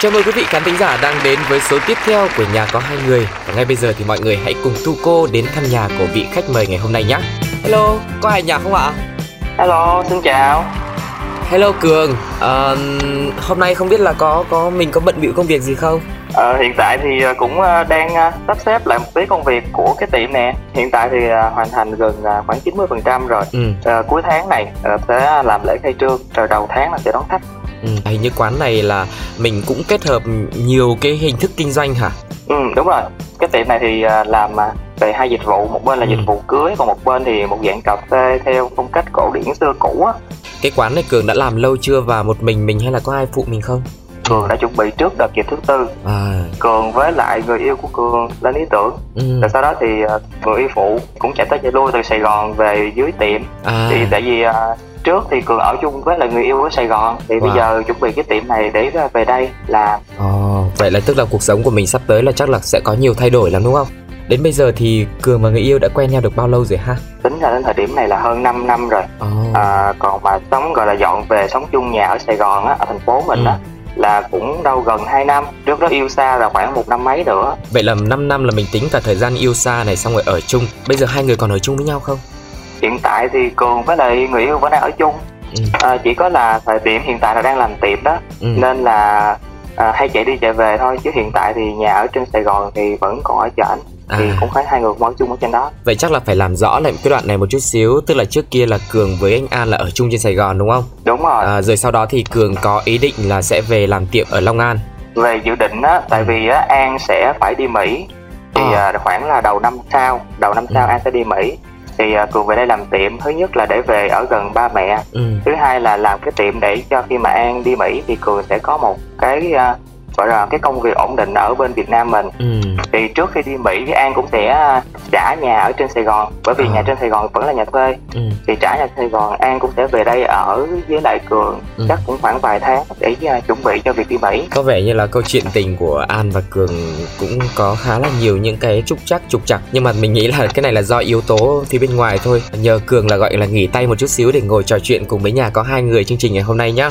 Chào mừng quý vị khán thính giả đang đến với số tiếp theo của nhà có hai người và ngay bây giờ thì mọi người hãy cùng tu cô đến thăm nhà của vị khách mời ngày hôm nay nhé. Hello, có ai nhà không ạ? Hello, xin chào. Hello Cường, à, hôm nay không biết là có có mình có bận bịu công việc gì không? Ờ, hiện tại thì ờ, cũng ờ, đang sắp xếp lại một tí công việc của cái tiệm nè. Hiện tại thì hoàn thành gần khoảng 90% rồi. Ừ. À, cuối tháng này sẽ làm lễ khai trương, rồi đầu tháng là sẽ đón khách. Ừ, hình như quán này là mình cũng kết hợp nhiều cái hình thức kinh doanh hả? Ừ, đúng rồi. Cái tiệm này thì làm về hai dịch vụ, một bên là ừ. dịch vụ cưới, còn một bên thì một dạng cà phê theo phong cách cổ điển xưa cũ á cái quán này cường đã làm lâu chưa và một mình mình hay là có ai phụ mình không cường đã chuẩn bị trước đợt dịp thứ tư à. cường với lại người yêu của cường lên ý tưởng ừ. rồi sau đó thì ờ, người yêu phụ cũng chạy tới chạy lui từ sài gòn về dưới tiệm à. thì tại vì uh, trước thì cường ở chung với là người yêu ở sài gòn thì wow. bây giờ chuẩn bị cái tiệm này để về đây làm ồ oh, vậy là tức là cuộc sống của mình sắp tới là chắc là sẽ có nhiều thay đổi lắm đúng không Đến bây giờ thì Cường và người yêu đã quen nhau được bao lâu rồi ha? Tính ra đến thời điểm này là hơn 5 năm rồi oh. à, Còn mà sống gọi là dọn về sống chung nhà ở Sài Gòn á, ở thành phố mình ừ. á là cũng đâu gần 2 năm. Trước đó yêu xa là khoảng một năm mấy nữa. Vậy là 5 năm là mình tính cả thời gian yêu xa này xong rồi ở chung. Bây giờ hai người còn ở chung với nhau không? Hiện tại thì Cường với lại người yêu vẫn đang ở chung. Ừ. à, Chỉ có là thời điểm hiện tại là đang làm tiệm đó. Ừ. Nên là à, hay chạy đi chạy về thôi. Chứ hiện tại thì nhà ở trên Sài Gòn thì vẫn còn ở chợ ảnh thì à. cũng phải hai người món chung ở trên đó vậy chắc là phải làm rõ lại cái đoạn này một chút xíu tức là trước kia là cường với anh an là ở chung trên sài gòn đúng không đúng rồi à, rồi sau đó thì cường có ý định là sẽ về làm tiệm ở long an về dự định á tại vì á an sẽ phải đi mỹ thì à. khoảng là đầu năm sau đầu năm sau ừ. an sẽ đi mỹ thì uh, cường về đây làm tiệm thứ nhất là để về ở gần ba mẹ ừ. thứ hai là làm cái tiệm để cho khi mà an đi mỹ thì cường sẽ có một cái uh, gọi là cái công việc ổn định ở bên Việt Nam mình ừ. thì trước khi đi Mỹ thì An cũng sẽ à, trả nhà ở trên Sài Gòn bởi vì à. nhà trên Sài Gòn vẫn là nhà thuê ừ. thì trả nhà Sài Gòn An cũng sẽ về đây ở với lại Cường ừ. chắc cũng khoảng vài tháng để uh, chuẩn bị cho việc đi Mỹ có vẻ như là câu chuyện tình của An và Cường cũng có khá là nhiều những cái trục chắc trục chặt nhưng mà mình nghĩ là cái này là do yếu tố phía bên ngoài thôi nhờ Cường là gọi là nghỉ tay một chút xíu để ngồi trò chuyện cùng với nhà có hai người chương trình ngày hôm nay nhá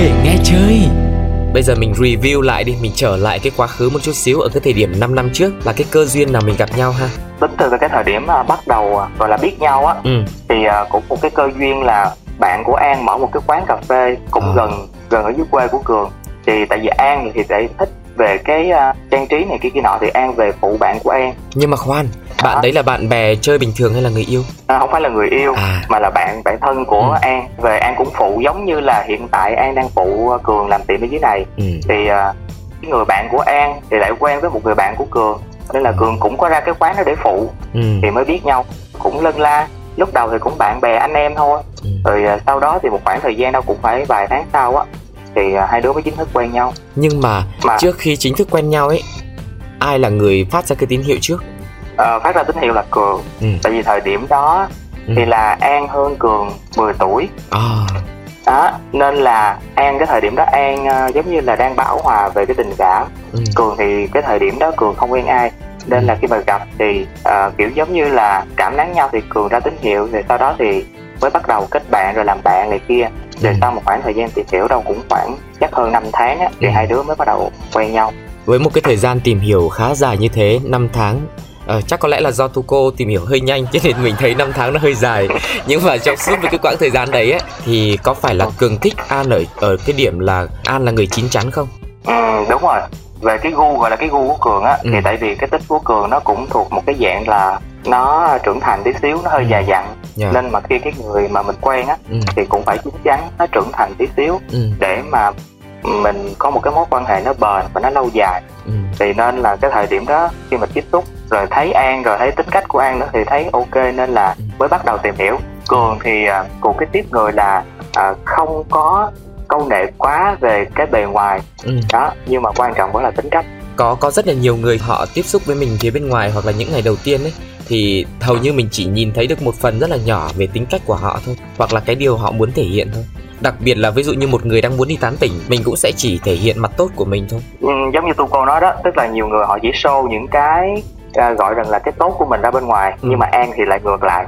kể nghe chơi Bây giờ mình review lại đi, mình trở lại cái quá khứ một chút xíu ở cái thời điểm 5 năm trước là cái cơ duyên nào mình gặp nhau ha. Tính từ cái thời điểm uh, bắt đầu uh, gọi là biết nhau á, ừ. thì uh, cũng một cái cơ duyên là bạn của An mở một cái quán cà phê cũng à. gần gần ở dưới quê của Cường. Thì tại vì An thì lại thích về cái uh, trang trí này kia kia nọ thì An về phụ bạn của An. Nhưng mà khoan, bạn đấy là bạn bè chơi bình thường hay là người yêu à, không phải là người yêu à. mà là bạn bạn thân của ừ. an về an cũng phụ giống như là hiện tại an đang phụ cường làm tiệm ở dưới này ừ. thì uh, cái người bạn của an thì lại quen với một người bạn của cường nên là ừ. cường cũng có ra cái quán đó để phụ ừ. thì mới biết nhau cũng lân la lúc đầu thì cũng bạn bè anh em thôi ừ. rồi uh, sau đó thì một khoảng thời gian đâu cũng phải vài tháng sau á thì uh, hai đứa mới chính thức quen nhau nhưng mà, mà trước khi chính thức quen nhau ấy ai là người phát ra cái tín hiệu trước uh, phát ra tín hiệu là cường ừ. tại vì thời điểm đó ừ. thì là an hơn cường 10 tuổi à. đó nên là an cái thời điểm đó an uh, giống như là đang bảo hòa về cái tình cảm ừ. cường thì cái thời điểm đó cường không quen ai nên ừ. là khi mà gặp thì uh, kiểu giống như là cảm nắng nhau thì cường ra tín hiệu rồi sau đó thì mới bắt đầu kết bạn rồi làm bạn này kia rồi ừ. sau một khoảng thời gian tìm hiểu đâu cũng khoảng chắc hơn 5 tháng á, thì ừ. hai đứa mới bắt đầu quen nhau với một cái thời gian tìm hiểu khá dài như thế 5 tháng Ờ, chắc có lẽ là do Tuco tìm hiểu hơi nhanh cho nên mình thấy năm tháng nó hơi dài nhưng mà trong suốt cái quãng thời gian đấy ấy, thì có phải là cường thích An ở ở cái điểm là An là người chín chắn không? Ừ, đúng rồi về cái gu gọi là cái gu của cường á ừ. thì tại vì cái tích của cường nó cũng thuộc một cái dạng là nó trưởng thành tí xíu nó hơi ừ. già dặn yeah. Dạ. nên mà khi cái người mà mình quen á ừ. thì cũng phải chín chắn nó trưởng thành tí xíu ừ. để mà mình có một cái mối quan hệ nó bền và nó lâu dài ừ. thì nên là cái thời điểm đó khi mà tiếp xúc rồi thấy an rồi thấy tính cách của an nữa thì thấy ok nên là ừ. mới bắt đầu tìm hiểu cường thì uh, cùng cái tiếp người là uh, không có câu nệ quá về cái bề ngoài ừ. đó nhưng mà quan trọng vẫn là tính cách có có rất là nhiều người họ tiếp xúc với mình phía bên ngoài hoặc là những ngày đầu tiên ấy thì hầu như mình chỉ nhìn thấy được một phần rất là nhỏ về tính cách của họ thôi hoặc là cái điều họ muốn thể hiện thôi. Đặc biệt là ví dụ như một người đang muốn đi tán tỉnh mình cũng sẽ chỉ thể hiện mặt tốt của mình thôi. Ừ, giống như tu cô nói đó tức là nhiều người họ chỉ show những cái uh, gọi rằng là cái tốt của mình ra bên ngoài ừ. nhưng mà an thì lại ngược lại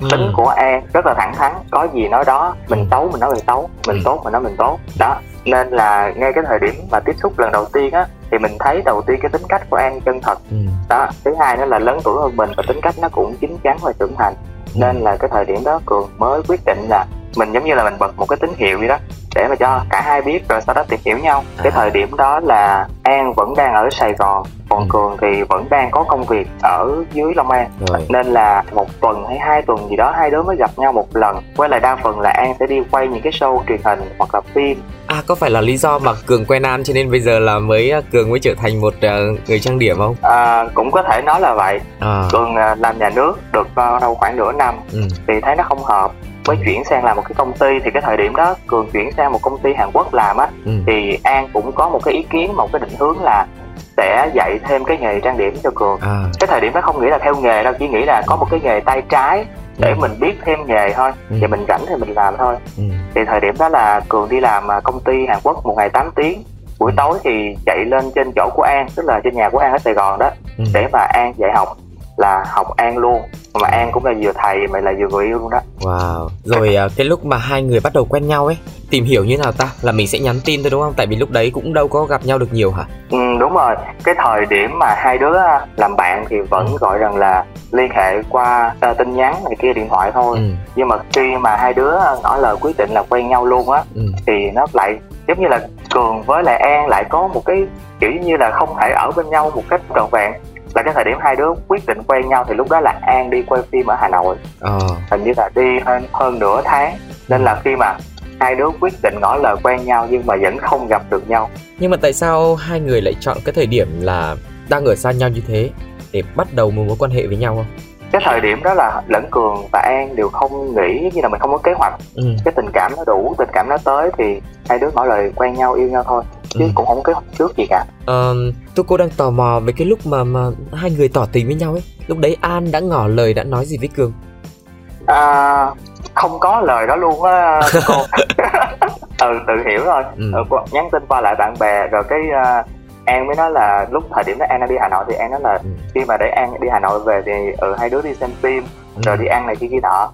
ừ. tính của an rất là thẳng thắn có gì nói đó mình ừ. xấu mình nói mình xấu mình ừ. tốt mình nói mình tốt đó nên là ngay cái thời điểm mà tiếp xúc lần đầu tiên á thì mình thấy đầu tiên cái tính cách của an chân thật ừ. đó thứ hai nữa là lớn tuổi hơn mình và tính cách nó cũng chín chắn và trưởng thành ừ. nên là cái thời điểm đó cường mới quyết định là mình giống như là mình bật một cái tín hiệu vậy đó để mà cho cả hai biết rồi sau đó tìm hiểu nhau cái thời điểm đó là an vẫn đang ở sài gòn còn ừ. cường thì vẫn đang có công việc ở dưới long an rồi. nên là một tuần hay hai tuần gì đó hai đứa mới gặp nhau một lần quay lại đa phần là an sẽ đi quay những cái show truyền hình hoặc là phim à có phải là lý do mà cường quen an cho nên bây giờ là mới à, cường mới trở thành một uh, người trang điểm không à, cũng có thể nói là vậy à. cường uh, làm nhà nước được uh, đâu khoảng nửa năm ừ. thì thấy nó không hợp mới chuyển sang làm một cái công ty thì cái thời điểm đó cường chuyển sang một công ty hàn quốc làm á ừ. thì an cũng có một cái ý kiến một cái định hướng là sẽ dạy thêm cái nghề trang điểm cho cường à. cái thời điểm đó không nghĩ là theo nghề đâu chỉ nghĩ là có một cái nghề tay trái để ừ. mình biết thêm nghề thôi ừ. và mình rảnh thì mình làm thôi ừ. thì thời điểm đó là cường đi làm à, công ty hàn quốc một ngày 8 tiếng buổi ừ. tối thì chạy lên trên chỗ của an tức là trên nhà của an ở sài gòn đó ừ. để mà an dạy học là học an luôn. Mà an cũng là vừa thầy mà là vừa người yêu luôn đó. Wow. Rồi à, cái lúc mà hai người bắt đầu quen nhau ấy tìm hiểu như nào ta? Là mình sẽ nhắn tin thôi đúng không? Tại vì lúc đấy cũng đâu có gặp nhau được nhiều hả? Ừ đúng rồi. Cái thời điểm mà hai đứa làm bạn thì vẫn ừ. gọi rằng là liên hệ qua uh, tin nhắn này kia điện thoại thôi. Ừ. nhưng mà khi mà hai đứa ngỏ lời quyết định là quen nhau luôn á ừ. thì nó lại giống như là cường với lại an lại có một cái kiểu như là không thể ở bên nhau một cách trọn vẹn là cái thời điểm hai đứa quyết định quen nhau thì lúc đó là an đi quay phim ở hà nội. Ờ. hình như là đi hơn hơn nửa tháng. Nên là khi mà hai đứa quyết định ngỏ lời quen nhau nhưng mà vẫn không gặp được nhau. Nhưng mà tại sao hai người lại chọn cái thời điểm là đang ở xa nhau như thế để bắt đầu một mối quan hệ với nhau không cái thời điểm đó là lẫn cường và an đều không nghĩ như là mình không có kế hoạch ừ. cái tình cảm nó đủ tình cảm nó tới thì hai đứa ngỏ lời quen nhau yêu nhau thôi chứ ừ. cũng không có kế hoạch trước gì cả ờ, tôi cô đang tò mò về cái lúc mà mà hai người tỏ tình với nhau ấy lúc đấy an đã ngỏ lời đã nói gì với cường à, không có lời đó luôn á cô ừ tự hiểu thôi ừ. ừ. nhắn tin qua lại bạn bè rồi cái uh, an mới nói là lúc thời điểm đó an đang đi hà nội thì an nói là ừ. khi mà để an đi hà nội về thì ừ hai đứa đi xem phim ừ. rồi đi ăn này kia kia nọ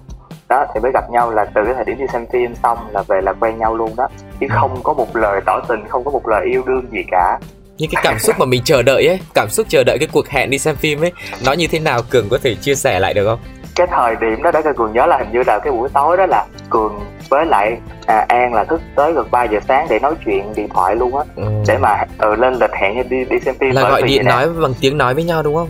đó thì mới gặp nhau là từ cái thời điểm đi xem phim xong là về là quen nhau luôn đó chứ ừ. không có một lời tỏ tình không có một lời yêu đương gì cả những cái cảm xúc mà mình chờ đợi ấy cảm xúc chờ đợi cái cuộc hẹn đi xem phim ấy nó như thế nào cường có thể chia sẻ lại được không cái thời điểm đó cho cường nhớ là hình như là cái buổi tối đó là cường với lại à, an là thức tới gần 3 giờ sáng để nói chuyện điện thoại luôn á ừ. để mà ừ, lên lịch hẹn đi đi xem phim là gọi điện nói bằng tiếng nói với nhau đúng không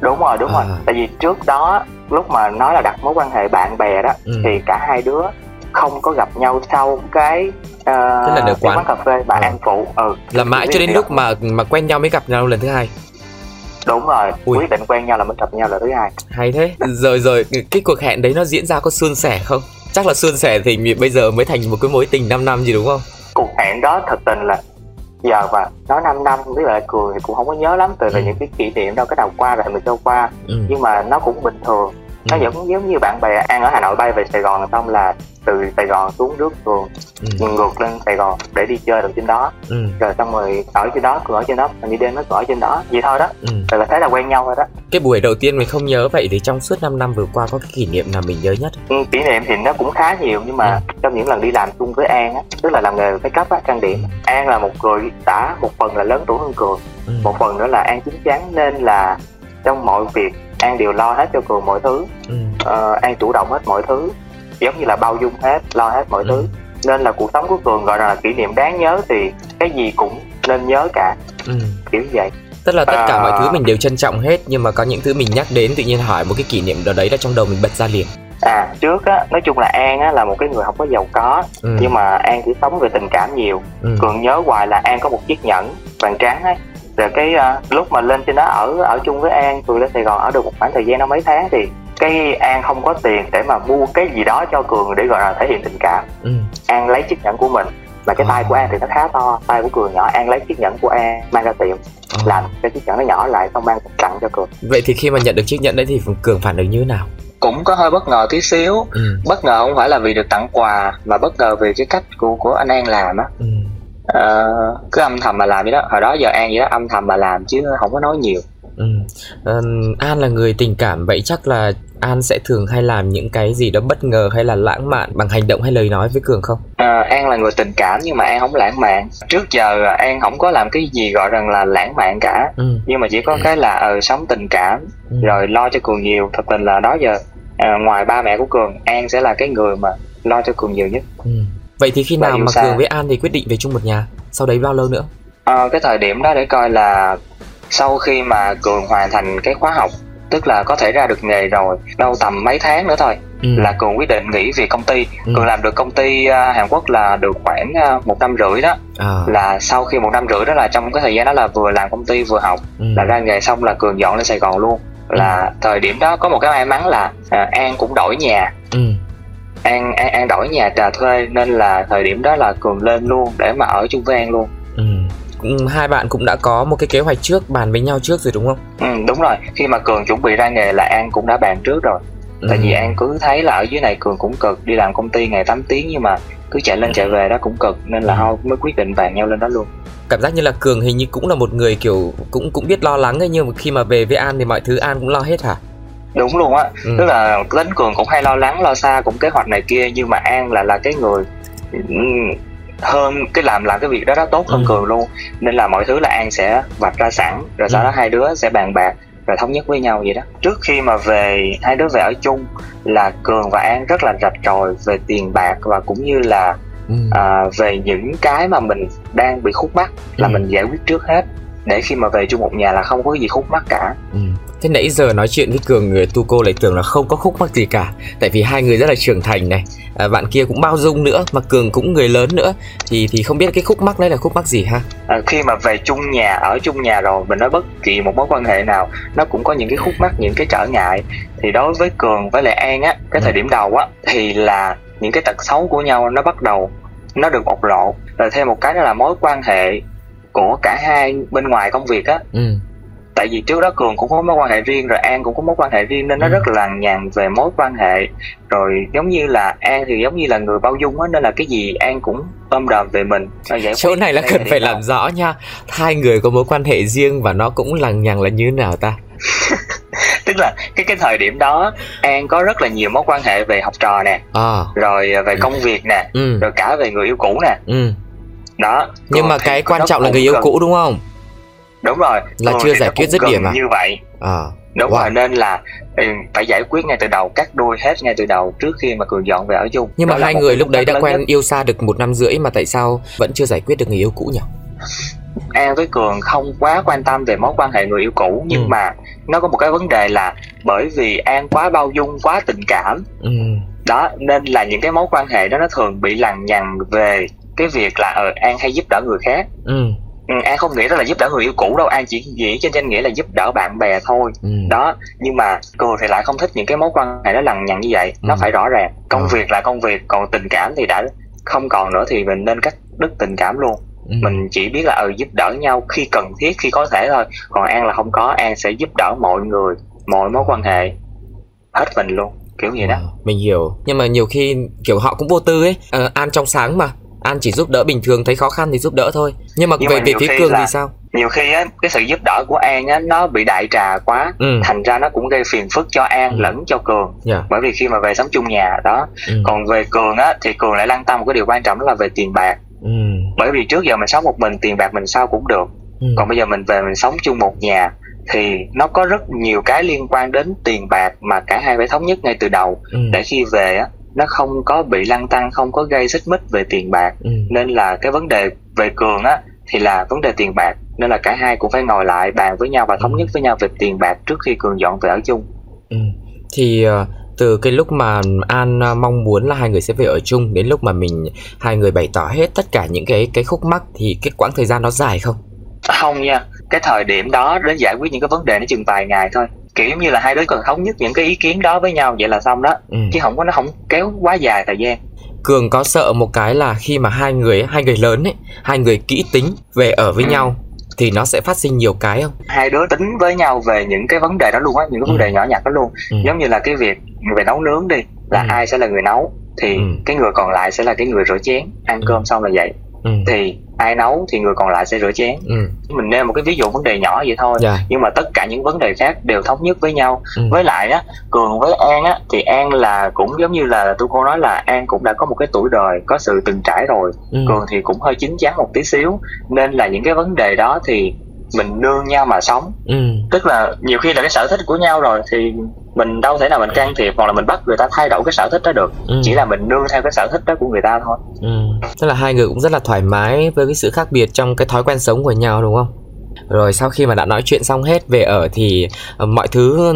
đúng rồi đúng à. rồi tại vì trước đó lúc mà nói là đặt mối quan hệ bạn bè đó ừ. thì cả hai đứa không có gặp nhau sau cái uh, là ở quán. quán cà phê mà à. an phụ ừ là mãi cho đến lúc mà mà quen nhau mới gặp nhau lần thứ hai đúng rồi Ui. quyết định quen nhau là mới gặp nhau là thứ hai hay thế rồi rồi cái cuộc hẹn đấy nó diễn ra có suôn sẻ không chắc là suôn sẻ thì bây giờ mới thành một cái mối tình 5 năm gì đúng không cuộc hẹn đó thật tình là giờ và nói 5 năm biết lại cười thì cũng không có nhớ lắm từ ừ. những cái kỷ niệm đâu cái nào qua rồi mình cho qua ừ. nhưng mà nó cũng bình thường nó ừ. giống giống như bạn bè ăn ở hà nội bay về sài gòn xong là từ Sài Gòn xuống rước Cường ừ. ngược lên Sài Gòn để đi chơi được trên đó ừ. rồi xong rồi ở trên đó ở trên đó mình đi đêm nó ở trên đó vậy thôi đó ừ. rồi là thấy là quen nhau rồi đó cái buổi đầu tiên mình không nhớ vậy thì trong suốt 5 năm vừa qua có cái kỷ niệm nào mình nhớ nhất ừ, kỷ niệm thì nó cũng khá nhiều nhưng mà ừ. trong những lần đi làm chung với An á tức là làm nghề make cấp á trang điểm ừ. An là một người đã một phần là lớn tuổi hơn Cường ừ. một phần nữa là An chín chắn nên là trong mọi việc An đều lo hết cho Cường mọi thứ ừ. uh, An chủ động hết mọi thứ giống như là bao dung hết lo hết mọi ừ. thứ nên là cuộc sống của cường gọi là kỷ niệm đáng nhớ thì cái gì cũng nên nhớ cả ừ. kiểu vậy tức là tất cả à... mọi thứ mình đều trân trọng hết nhưng mà có những thứ mình nhắc đến tự nhiên hỏi một cái kỷ niệm đó đấy là trong đầu mình bật ra liền à trước á nói chung là an á là một cái người không có giàu có ừ. nhưng mà an chỉ sống về tình cảm nhiều ừ. cường nhớ hoài là an có một chiếc nhẫn vàng trắng ấy rồi cái uh, lúc mà lên trên đó ở ở chung với an cường lên sài gòn ở được một khoảng thời gian nó mấy tháng thì cái an không có tiền để mà mua cái gì đó cho cường để gọi là thể hiện tình cảm ừ. an lấy chiếc nhẫn của mình mà cái à. tay của an thì nó khá to tay của cường nhỏ an lấy chiếc nhẫn của an mang ra tiệm à. làm cái chiếc nhẫn nó nhỏ lại xong mang tặng cho cường vậy thì khi mà nhận được chiếc nhẫn đấy thì cường phản ứng như thế nào cũng có hơi bất ngờ tí xíu ừ. bất ngờ không phải là vì được tặng quà mà bất ngờ vì cái cách của của anh an làm á ừ. À, cứ âm thầm mà làm vậy đó hồi đó giờ an vậy đó âm thầm mà làm chứ không có nói nhiều ừ. à, an là người tình cảm vậy chắc là An sẽ thường hay làm những cái gì đó bất ngờ hay là lãng mạn bằng hành động hay lời nói với Cường không? À, An là người tình cảm nhưng mà An không lãng mạn. Trước giờ An không có làm cái gì gọi rằng là lãng mạn cả. Ừ. Nhưng mà chỉ có cái là ờ sống tình cảm ừ. rồi lo cho Cường nhiều. Thật tình là đó giờ à, ngoài ba mẹ của Cường, An sẽ là cái người mà lo cho Cường nhiều nhất. Ừ. Vậy thì khi nào mà xa. Cường với An thì quyết định về chung một nhà? Sau đấy bao lâu nữa? À, cái thời điểm đó để coi là sau khi mà Cường hoàn thành cái khóa học tức là có thể ra được nghề rồi đâu tầm mấy tháng nữa thôi ừ. là cường quyết định nghỉ việc công ty ừ. cường làm được công ty uh, hàn quốc là được khoảng uh, một năm rưỡi đó à. là sau khi một năm rưỡi đó là trong cái thời gian đó là vừa làm công ty vừa học ừ. là ra nghề xong là cường dọn lên sài gòn luôn là ừ. thời điểm đó có một cái may mắn là uh, an cũng đổi nhà ừ. An, an an đổi nhà trà thuê nên là thời điểm đó là cường lên luôn để mà ở chung với an luôn ừ hai bạn cũng đã có một cái kế hoạch trước bàn với nhau trước rồi đúng không? Ừ đúng rồi. Khi mà Cường chuẩn bị ra nghề là An cũng đã bàn trước rồi. Tại ừ. vì An cứ thấy là ở dưới này Cường cũng cực đi làm công ty ngày 8 tiếng nhưng mà cứ chạy lên chạy về đó cũng cực nên là ừ. thôi mới quyết định bàn nhau lên đó luôn cảm giác như là cường hình như cũng là một người kiểu cũng cũng biết lo lắng ấy nhưng mà khi mà về với an thì mọi thứ an cũng lo hết hả đúng luôn á ừ. tức là tính cường cũng hay lo lắng lo xa cũng kế hoạch này kia nhưng mà an là là cái người hơn cái làm làm cái việc đó đó tốt hơn ừ. cường luôn nên là mọi thứ là an sẽ vạch ra sẵn rồi sau ừ. đó hai đứa sẽ bàn bạc rồi thống nhất với nhau vậy đó trước khi mà về hai đứa về ở chung là cường và an rất là rạch ròi về tiền bạc và cũng như là ừ. à, về những cái mà mình đang bị khúc mắc là ừ. mình giải quyết trước hết để khi mà về chung một nhà là không có gì khúc mắc cả ừ. Thế nãy giờ nói chuyện với cường người tu cô lại tưởng là không có khúc mắc gì cả. Tại vì hai người rất là trưởng thành này. À, bạn kia cũng bao dung nữa mà cường cũng người lớn nữa. Thì thì không biết cái khúc mắc đấy là khúc mắc gì ha? À, khi mà về chung nhà ở chung nhà rồi mình nói bất kỳ một mối quan hệ nào nó cũng có những cái khúc mắc những cái trở ngại. Thì đối với cường với lại an á cái thời ừ. điểm đầu á thì là những cái tật xấu của nhau nó bắt đầu nó được bộc lộ. Rồi thêm một cái đó là mối quan hệ của cả hai bên ngoài công việc á ừ. Tại vì trước đó cường cũng có mối quan hệ riêng rồi an cũng có mối quan hệ riêng nên nó ừ. rất là nhằng về mối quan hệ. Rồi giống như là an thì giống như là người bao dung á nên là cái gì an cũng ôm đồm về mình. Chỗ này là cần phải làm rõ nha. Hai người có mối quan hệ riêng và nó cũng lằng nhằng là như thế nào ta? Tức là cái cái thời điểm đó an có rất là nhiều mối quan hệ về học trò nè à. rồi về công việc nè ừ. rồi cả về người yêu cũ nè. Ừ. Đó nhưng mà cái quan trọng là người yêu cần... cũ đúng không đúng rồi là chưa giải quyết dứt điểm à như vậy à đúng wow. rồi nên là ừ, phải giải quyết ngay từ đầu cắt đuôi hết ngay từ đầu trước khi mà cường dọn về ở chung nhưng mà hai người lúc đấy đã quen nhất. yêu xa được một năm rưỡi mà tại sao vẫn chưa giải quyết được người yêu cũ nhỉ An với Cường không quá quan tâm về mối quan hệ người yêu cũ nhưng ừ. mà nó có một cái vấn đề là bởi vì An quá bao dung quá tình cảm ừ. đó nên là những cái mối quan hệ đó nó thường bị lằng nhằng về cái việc là ờ an hay giúp đỡ người khác ừ. Ừ an không nghĩ đó là giúp đỡ người yêu cũ đâu an chỉ nghĩ trên danh nghĩa là giúp đỡ bạn bè thôi ừ. đó nhưng mà cô thì lại không thích những cái mối quan hệ nó lằng nhằng như vậy ừ. nó phải rõ ràng công ừ. việc là công việc còn tình cảm thì đã không còn nữa thì mình nên cắt đứt tình cảm luôn ừ. mình chỉ biết là ừ giúp đỡ nhau khi cần thiết khi có thể thôi còn an là không có an sẽ giúp đỡ mọi người mọi mối quan hệ hết mình luôn kiểu gì đó mình hiểu nhưng mà nhiều khi kiểu họ cũng vô tư ấy à, an trong sáng mà An chỉ giúp đỡ bình thường thấy khó khăn thì giúp đỡ thôi nhưng mà nhưng về về phía Cường thì sao nhiều khi á cái sự giúp đỡ của An á nó bị đại trà quá ừ. thành ra nó cũng gây phiền phức cho An ừ. lẫn cho Cường yeah. Dạ. bởi vì khi mà về sống chung nhà đó ừ. còn về Cường á thì Cường lại lăn tâm một cái điều quan trọng đó là về tiền bạc ừ. bởi vì trước giờ mình sống một mình tiền bạc mình sao cũng được ừ. còn bây giờ mình về mình sống chung một nhà thì nó có rất nhiều cái liên quan đến tiền bạc mà cả hai phải thống nhất ngay từ đầu ừ. để khi về á nó không có bị lăn tăng không có gây xích mích về tiền bạc ừ. nên là cái vấn đề về cường á thì là vấn đề tiền bạc nên là cả hai cũng phải ngồi lại bàn với nhau và thống ừ. nhất với nhau về tiền bạc trước khi cường dọn về ở chung ừ. thì uh, từ cái lúc mà an uh, mong muốn là hai người sẽ về ở chung đến lúc mà mình hai người bày tỏ hết tất cả những cái cái khúc mắc thì cái quãng thời gian nó dài không không nha cái thời điểm đó đến giải quyết những cái vấn đề nó chừng vài ngày thôi kiểu như là hai đứa cần thống nhất những cái ý kiến đó với nhau vậy là xong đó ừ. chứ không có nó không kéo quá dài thời gian cường có sợ một cái là khi mà hai người hai người lớn ấy hai người kỹ tính về ở với ừ. nhau thì nó sẽ phát sinh nhiều cái không hai đứa tính với nhau về những cái vấn đề đó luôn á những cái vấn ừ. đề nhỏ nhặt đó luôn ừ. giống như là cái việc về nấu nướng đi là ừ. ai sẽ là người nấu thì ừ. cái người còn lại sẽ là cái người rửa chén ăn ừ. cơm xong là vậy ừ. thì ai nấu thì người còn lại sẽ rửa chén ừ. mình nêu một cái ví dụ vấn đề nhỏ vậy thôi yeah. Dạ. nhưng mà tất cả những vấn đề khác đều thống nhất với nhau ừ. với lại á cường với an á thì an là cũng giống như là tôi cô nói là an cũng đã có một cái tuổi đời có sự từng trải rồi ừ. cường thì cũng hơi chín chắn một tí xíu nên là những cái vấn đề đó thì mình nương nhau mà sống ừ. tức là nhiều khi là cái sở thích của nhau rồi thì mình đâu thể nào mình can thiệp hoặc là mình bắt người ta thay đổi cái sở thích đó được ừ. chỉ là mình nương theo cái sở thích đó của người ta thôi ừ. tức là hai người cũng rất là thoải mái với cái sự khác biệt trong cái thói quen sống của nhau đúng không rồi sau khi mà đã nói chuyện xong hết về ở thì uh, mọi thứ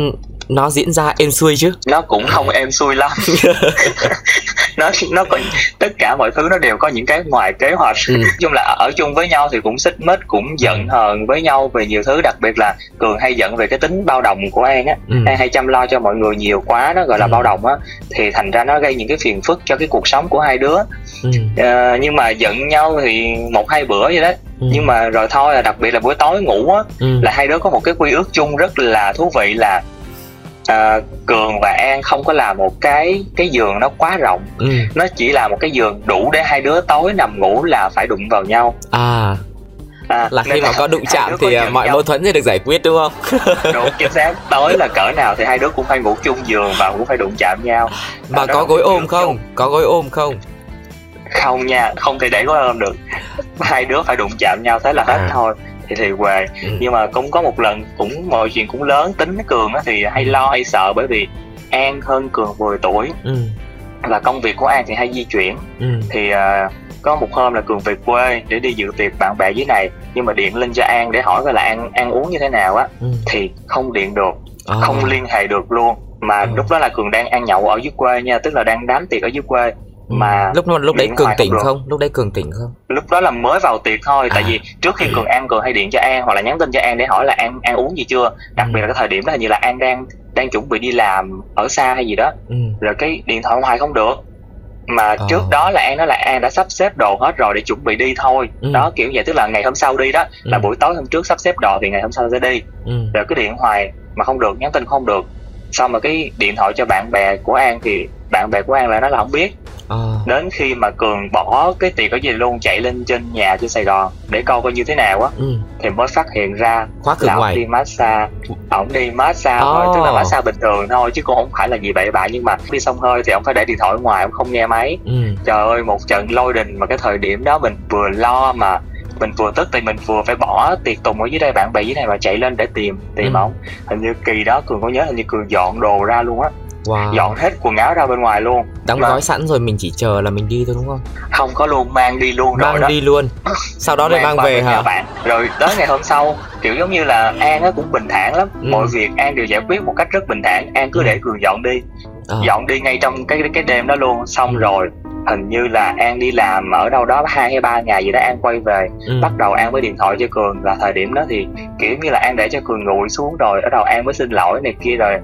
nó diễn ra êm xuôi chứ nó cũng không êm xuôi lắm nó nó có tất cả mọi thứ nó đều có những cái ngoài kế hoạch ừ. chung là ở chung với nhau thì cũng xích mích cũng giận ừ. hờn với nhau về nhiều thứ đặc biệt là cường hay giận về cái tính bao đồng của an á ừ. an hay chăm lo cho mọi người nhiều quá nó gọi là ừ. bao đồng á thì thành ra nó gây những cái phiền phức cho cái cuộc sống của hai đứa ừ. à, nhưng mà giận nhau thì một hai bữa vậy đấy Ừ. nhưng mà rồi thôi là đặc biệt là buổi tối ngủ á ừ. là hai đứa có một cái quy ước chung rất là thú vị là à, cường và an không có làm một cái cái giường nó quá rộng ừ. nó chỉ là một cái giường đủ để hai đứa tối nằm ngủ là phải đụng vào nhau à À, là khi mà có đụng chạm thì à, mọi nhau. mâu thuẫn sẽ được giải quyết đúng không? đúng chính xác. Tối là cỡ nào thì hai đứa cũng phải ngủ chung giường và cũng phải đụng chạm nhau. Mà có gối ôm không? Chung. Có gối ôm không? Không nha, không thể để gối ôm được. Hai đứa phải đụng chạm nhau thế là hết à. thôi thì thì về ừ. nhưng mà cũng có một lần cũng mọi chuyện cũng lớn tính cường á thì hay lo hay sợ bởi vì an hơn cường 10 tuổi ừ. và công việc của an thì hay di chuyển ừ. thì uh, có một hôm là cường về quê để đi dự tiệc bạn bè dưới này nhưng mà điện lên cho an để hỏi coi là an ăn uống như thế nào á ừ. thì không điện được à. không liên hệ được luôn mà ừ. lúc đó là cường đang ăn nhậu ở dưới quê nha tức là đang đám tiệc ở dưới quê Ừ. mà lúc lúc đấy cường tỉnh không, không lúc đấy cường tỉnh không lúc đó là mới vào tiệc thôi à. tại vì trước khi cường ăn cường hay điện cho an hoặc là nhắn tin cho an để hỏi là an ăn uống gì chưa đặc ừ. biệt là cái thời điểm đó hình như là an đang đang chuẩn bị đi làm ở xa hay gì đó ừ. rồi cái điện thoại hoài không được mà à. trước đó là an nói là an đã sắp xếp đồ hết rồi để chuẩn bị đi thôi ừ. đó kiểu vậy tức là ngày hôm sau đi đó ừ. là buổi tối hôm trước sắp xếp đồ thì ngày hôm sau sẽ đi ừ. rồi cái điện hoài mà không được nhắn tin không được xong rồi cái điện thoại cho bạn bè của an thì bạn bè của an lại nói là không biết à. đến khi mà cường bỏ cái tiệc ở gì luôn chạy lên trên nhà trên sài gòn để coi coi như thế nào á ừ. thì mới phát hiện ra Khóa là ông đi massage ổng đi massage oh. thôi tức là massage bình thường thôi chứ cũng không phải là gì bậy bạ nhưng mà đi xong hơi thì ông phải để điện thoại ở ngoài ông không nghe máy ừ. trời ơi một trận lôi đình mà cái thời điểm đó mình vừa lo mà mình vừa tức thì mình vừa phải bỏ tiệc tùng ở dưới đây bạn bè dưới này và chạy lên để tìm tìm ừ. ổng hình như kỳ đó cường có nhớ hình như cường dọn đồ ra luôn á wow. dọn hết quần áo ra bên ngoài luôn đóng gói sẵn rồi mình chỉ chờ là mình đi thôi đúng không không có luôn mang đi luôn mang rồi đó. đi luôn sau đó mang, mang về hả bạn rồi tới ngày hôm sau kiểu giống như là an á cũng bình thản lắm ừ. mọi việc an đều giải quyết một cách rất bình thản an cứ ừ. để cường dọn đi à. dọn đi ngay trong cái cái đêm đó luôn xong ừ. rồi hình như là an đi làm ở đâu đó hai hay ba ngày gì đó an quay về ừ. bắt đầu an mới điện thoại cho cường và thời điểm đó thì kiểu như là an để cho cường ngồi xuống rồi ở đầu an mới xin lỗi này kia rồi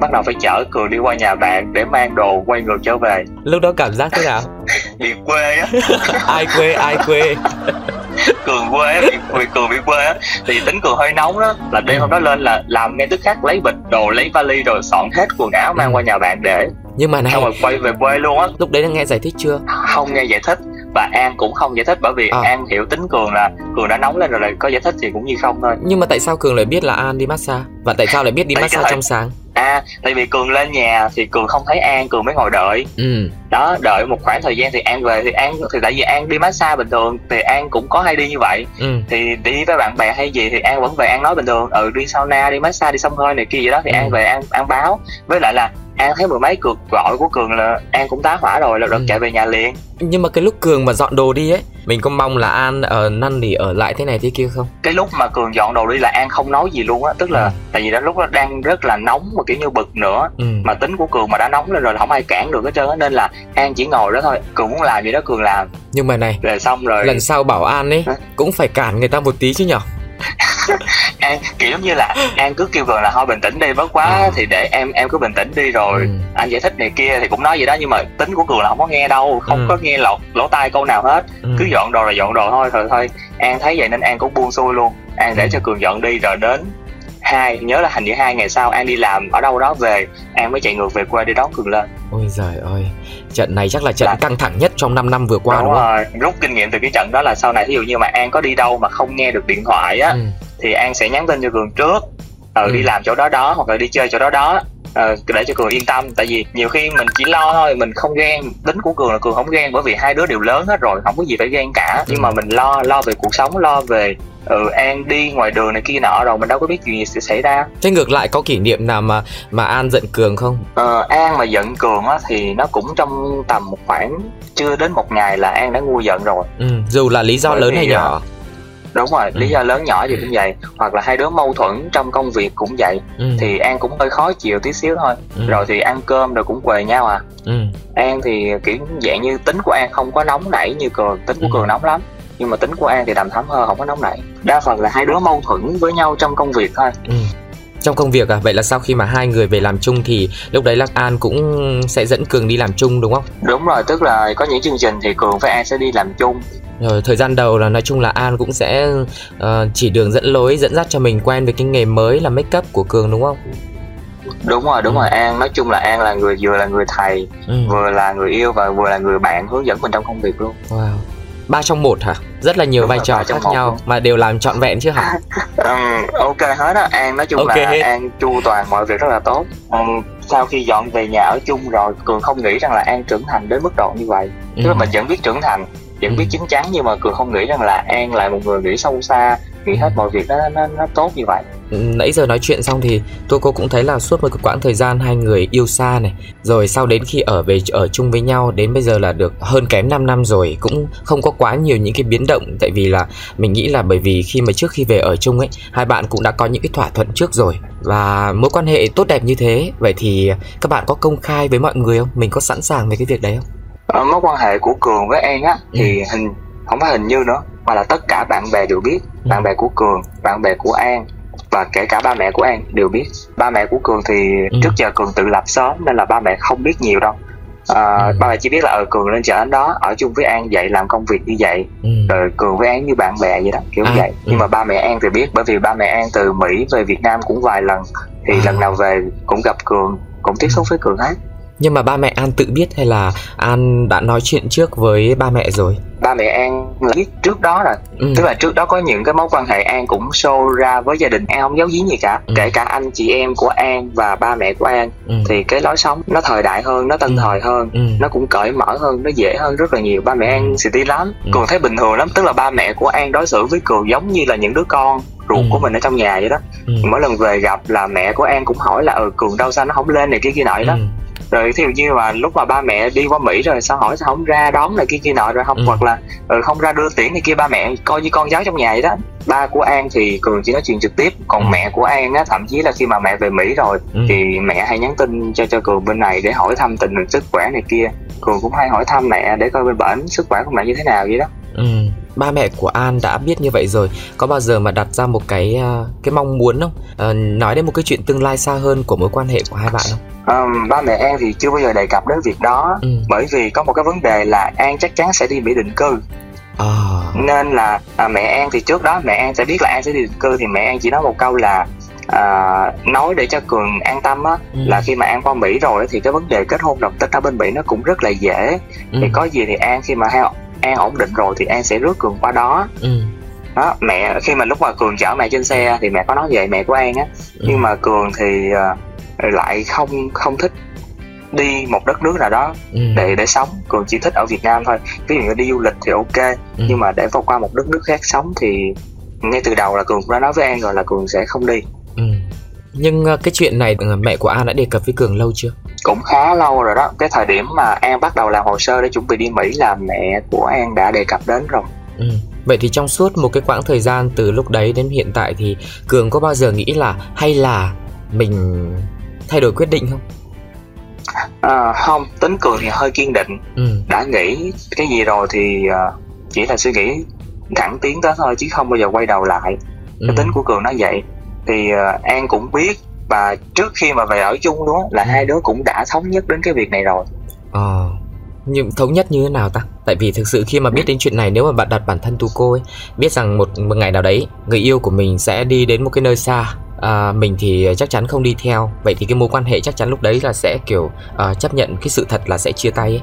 bắt đầu phải chở cường đi qua nhà bạn để mang đồ quay ngược trở về. Lúc đó cảm giác thế nào? Bị quê á. Ai quê ai quê? Cường quê á bị cường bị quê á. Thì tính cường hơi nóng đó là đêm hôm đó lên là làm ngay tức khắc lấy bịch đồ lấy vali rồi soạn hết quần áo mang qua nhà bạn để nhưng mà này xong rồi quay về quê luôn á. lúc đấy đã nghe giải thích chưa? Không nghe giải thích. Và an cũng không giải thích bởi vì à. an hiểu tính cường là cường đã nóng lên rồi lại có giải thích thì cũng như không thôi. Nhưng mà tại sao cường lại biết là an đi massage? Và tại sao lại biết đi massage trong sáng? À tại vì cường lên nhà thì cường không thấy an cường mới ngồi đợi. Ừ. đó đợi một khoảng thời gian thì an về thì an thì tại vì an đi massage bình thường thì an cũng có hay đi như vậy. Ừ. thì đi với bạn bè hay gì thì an vẫn về an nói bình thường. Ừ đi sauna đi massage đi xông hơi này kia gì đó. Thì ừ. an về an an báo. Với lại là an thấy mười mấy cuộc gọi của cường là an cũng tá hỏa rồi là đợt ừ. chạy về nhà liền nhưng mà cái lúc cường mà dọn đồ đi ấy mình có mong là an ở năn nỉ ở lại thế này thế kia không cái lúc mà cường dọn đồ đi là an không nói gì luôn á tức là ừ. tại vì đó lúc đó đang rất là nóng và kiểu như bực nữa ừ. mà tính của cường mà đã nóng lên rồi là không ai cản được hết trơn á nên là an chỉ ngồi đó thôi cường muốn làm gì đó cường làm nhưng mà này rồi xong rồi lần sau bảo an ấy Hả? cũng phải cản người ta một tí chứ nhở an kiểu giống như là an cứ kêu cường là thôi bình tĩnh đi bớt quá à. thì để em em cứ bình tĩnh đi rồi ừ. anh giải thích này kia thì cũng nói gì đó nhưng mà tính của cường là không có nghe đâu không ừ. có nghe lọt lỗ tai câu nào hết ừ. cứ dọn đồ là dọn đồ thôi thôi thôi an thấy vậy nên an cũng buông xuôi luôn an để ừ. cho cường dọn đi rồi đến hai nhớ là hình như hai ngày sau an đi làm ở đâu đó về an mới chạy ngược về quê đi đón cường lên ôi giời ơi trận này chắc là trận là... căng thẳng nhất trong 5 năm vừa qua đúng, đúng không rồi. rút kinh nghiệm từ cái trận đó là sau này ví dụ như mà an có đi đâu mà không nghe được điện thoại á ừ. thì an sẽ nhắn tin cho cường trước ờ ừ. đi làm chỗ đó đó hoặc là đi chơi chỗ đó đó ờ, để cho cường yên tâm tại vì nhiều khi mình chỉ lo thôi mình không ghen tính của cường là cường không ghen bởi vì hai đứa đều lớn hết rồi không có gì phải ghen cả. Ừ. nhưng mà mình lo lo về cuộc sống lo về ừ an đi ngoài đường này kia nọ rồi mình đâu có biết chuyện gì sẽ xảy ra. Thế ngược lại có kỷ niệm nào mà mà an giận cường không? Ờ an mà giận cường á thì nó cũng trong tầm một khoảng chưa đến một ngày là an đã ngu giận rồi. Ừ, dù là lý do Bởi lớn hay nhỏ đúng rồi lý ừ. do lớn nhỏ gì cũng vậy hoặc là hai đứa mâu thuẫn trong công việc cũng vậy ừ. thì an cũng hơi khó chịu tí xíu thôi ừ. rồi thì ăn cơm rồi cũng quề nhau à ừ. an thì kiểu dạng như tính của an không có nóng nảy như cường tính của ừ. cường nóng lắm nhưng mà tính của an thì đầm thắm hơn không có nóng nảy đa phần là hai đứa mâu thuẫn với nhau trong công việc thôi ừ. Trong công việc à? Vậy là sau khi mà hai người về làm chung thì lúc đấy là an cũng sẽ dẫn cường đi làm chung đúng không? Đúng rồi tức là có những chương trình thì cường với an sẽ đi làm chung. Rồi thời gian đầu là nói chung là an cũng sẽ uh, chỉ đường dẫn lối dẫn dắt cho mình quen với cái nghề mới là make up của cường đúng không? Đúng rồi đúng ừ. rồi an nói chung là an là người vừa là người thầy ừ. vừa là người yêu và vừa là người bạn hướng dẫn mình trong công việc luôn. Wow ba trong một hả rất là nhiều Đúng vai trò khác nhau luôn. mà đều làm trọn vẹn chứ hả um, ok hết á an nói chung okay. là an chu toàn mọi việc rất là tốt um, sau khi dọn về nhà ở chung rồi cường không nghĩ rằng là an trưởng thành đến mức độ như vậy tức là ừ. mình vẫn biết trưởng thành vẫn ừ. biết chín chắn nhưng mà cường không nghĩ rằng là an là một người nghĩ sâu xa nghĩ hết mọi việc nó nó nó tốt như vậy. Nãy giờ nói chuyện xong thì tôi cô cũng thấy là suốt một cái quãng thời gian hai người yêu xa này rồi sau đến khi ở về ở chung với nhau đến bây giờ là được hơn kém 5 năm rồi cũng không có quá nhiều những cái biến động. Tại vì là mình nghĩ là bởi vì khi mà trước khi về ở chung ấy hai bạn cũng đã có những cái thỏa thuận trước rồi và mối quan hệ tốt đẹp như thế. Vậy thì các bạn có công khai với mọi người không? Mình có sẵn sàng về cái việc đấy không ờ, mối quan hệ của cường với an á thì ừ. hình không phải hình như nữa mà là tất cả bạn bè đều biết ừ. bạn bè của cường bạn bè của an và kể cả ba mẹ của an đều biết ba mẹ của cường thì ừ. trước giờ cường tự lập sớm nên là ba mẹ không biết nhiều đâu à, ừ. ba mẹ chỉ biết là ở ờ, cường lên chợ anh đó ở chung với an vậy làm công việc như vậy ừ. rồi cường với an như bạn bè vậy đó kiểu à, vậy ừ. nhưng mà ba mẹ an thì biết bởi vì ba mẹ an từ mỹ về việt nam cũng vài lần thì à. lần nào về cũng gặp cường cũng tiếp xúc với cường hết nhưng mà ba mẹ an tự biết hay là an đã nói chuyện trước với ba mẹ rồi ba mẹ an biết trước đó rồi ừ. tức là trước đó có những cái mối quan hệ an cũng show ra với gia đình an không giấu giếm gì cả ừ. kể cả anh chị em của an và ba mẹ của an ừ. thì cái lối sống nó thời đại hơn nó tân ừ. thời hơn ừ. nó cũng cởi mở hơn nó dễ hơn rất là nhiều ba mẹ an xì tí lắm ừ. cường thấy bình thường lắm tức là ba mẹ của an đối xử với cường giống như là những đứa con ruột ừ. của mình ở trong nhà vậy đó ừ. mỗi lần về gặp là mẹ của an cũng hỏi là ừ cường đâu sao nó không lên này kia kia nọ đó ừ rồi thí dụ như mà lúc mà ba mẹ đi qua mỹ rồi sao hỏi sao không ra đón này kia kia nọ rồi không ừ. hoặc là ừ, không ra đưa tiễn này kia ba mẹ coi như con cháu trong nhà vậy đó ba của an thì cường chỉ nói chuyện trực tiếp còn ừ. mẹ của an á thậm chí là khi mà mẹ về mỹ rồi ừ. thì mẹ hay nhắn tin cho cho cường bên này để hỏi thăm tình hình sức khỏe này kia cường cũng hay hỏi thăm mẹ để coi bên bển sức khỏe của mẹ như thế nào vậy đó ừ. ba mẹ của an đã biết như vậy rồi có bao giờ mà đặt ra một cái ờ, cái mong muốn không à, nói đến một cái chuyện tương lai xa hơn của mối quan hệ của hai bạn không um, ba mẹ an thì chưa bao giờ đề cập đến việc đó ừ. bởi vì có một cái vấn đề là an chắc chắn sẽ đi mỹ định cư à. nên là à, mẹ an thì trước đó mẹ an sẽ biết là an sẽ đi định cư thì mẹ an chỉ nói một câu là à, nói để cho cường an tâm á ừ. là khi mà an qua mỹ rồi thì cái vấn đề kết hôn đồng tính ở bên mỹ nó cũng rất là dễ ừ. thì có gì thì an khi mà an ổn định rồi thì an sẽ rước cường qua đó ừ đó mẹ khi mà lúc mà cường chở mẹ trên xe thì mẹ có nói vậy mẹ của an á ừ. nhưng mà cường thì uh, lại không không thích đi một đất nước nào đó ừ. để để sống cường chỉ thích ở việt nam thôi ví dụ như đi du lịch thì ok ừ. nhưng mà để vào qua một đất nước khác sống thì ngay từ đầu là cường đã nói với an rồi là cường sẽ không đi ừ. Nhưng uh, cái chuyện này uh, mẹ của an đã đề cập với cường lâu chưa? Cũng khá lâu rồi đó. Cái thời điểm mà an bắt đầu làm hồ sơ để chuẩn bị đi mỹ là mẹ của an đã đề cập đến rồi. Ừ. Vậy thì trong suốt một cái quãng thời gian từ lúc đấy đến hiện tại thì Cường có bao giờ nghĩ là hay là mình thay đổi quyết định không? À, không. Tính cường thì hơi kiên định. Ừ. đã nghĩ cái gì rồi thì uh, chỉ là suy nghĩ thẳng tiến tới thôi chứ không bao giờ quay đầu lại. Ừ. cái tính của cường nó vậy thì uh, an cũng biết và trước khi mà về ở chung luôn là hai đứa cũng đã thống nhất đến cái việc này rồi. Ờ à, nhưng thống nhất như thế nào ta? Tại vì thực sự khi mà biết đến chuyện này nếu mà bạn đặt bản thân tu cô ấy biết rằng một một ngày nào đấy người yêu của mình sẽ đi đến một cái nơi xa à, mình thì chắc chắn không đi theo. Vậy thì cái mối quan hệ chắc chắn lúc đấy là sẽ kiểu uh, chấp nhận cái sự thật là sẽ chia tay ấy.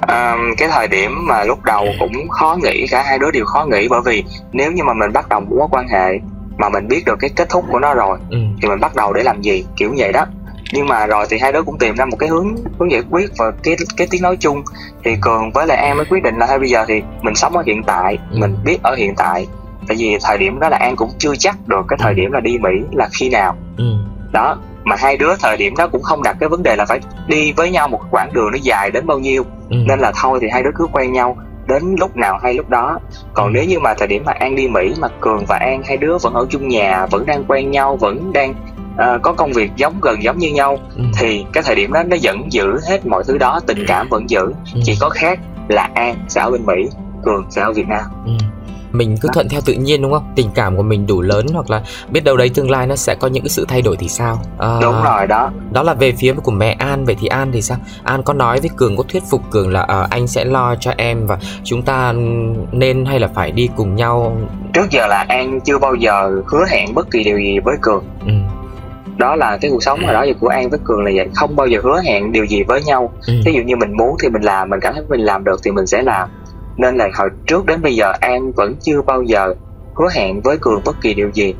À, cái thời điểm mà lúc đầu cũng khó nghĩ cả hai đứa đều khó nghĩ bởi vì nếu như mà mình bắt đầu mối quan hệ mà mình biết được cái kết thúc của nó rồi ừ. thì mình bắt đầu để làm gì kiểu vậy đó nhưng mà rồi thì hai đứa cũng tìm ra một cái hướng hướng giải quyết và cái cái tiếng nói chung thì cường với lại an mới quyết định là thôi bây giờ thì mình sống ở hiện tại ừ. mình biết ở hiện tại tại vì thời điểm đó là an cũng chưa chắc được cái thời ừ. điểm là đi mỹ là khi nào ừ. đó mà hai đứa thời điểm đó cũng không đặt cái vấn đề là phải đi với nhau một quãng đường nó dài đến bao nhiêu ừ. nên là thôi thì hai đứa cứ quen nhau đến lúc nào hay lúc đó còn ừ. nếu như mà thời điểm mà an đi mỹ mà cường và an hai đứa vẫn ở chung nhà vẫn đang quen nhau vẫn đang uh, có công việc giống gần giống như nhau ừ. thì cái thời điểm đó nó vẫn giữ hết mọi thứ đó tình cảm vẫn giữ ừ. chỉ có khác là an sẽ ở bên mỹ cường sẽ ở việt nam ừ mình cứ thuận theo tự nhiên đúng không? Tình cảm của mình đủ lớn hoặc là biết đâu đấy tương lai nó sẽ có những cái sự thay đổi thì sao? À, đúng rồi đó. đó là về phía của mẹ an. Vậy thì an thì sao? An có nói với cường có thuyết phục cường là à, anh sẽ lo cho em và chúng ta nên hay là phải đi cùng nhau? Trước giờ là an chưa bao giờ hứa hẹn bất kỳ điều gì với cường. Ừ. Đó là cái cuộc sống mà đó giờ của an với cường là vậy. Không bao giờ hứa hẹn điều gì với nhau. Ừ. ví dụ như mình muốn thì mình làm mình cảm thấy mình làm được thì mình sẽ làm nên là hồi trước đến bây giờ an vẫn chưa bao giờ hứa hẹn với cường bất kỳ điều gì.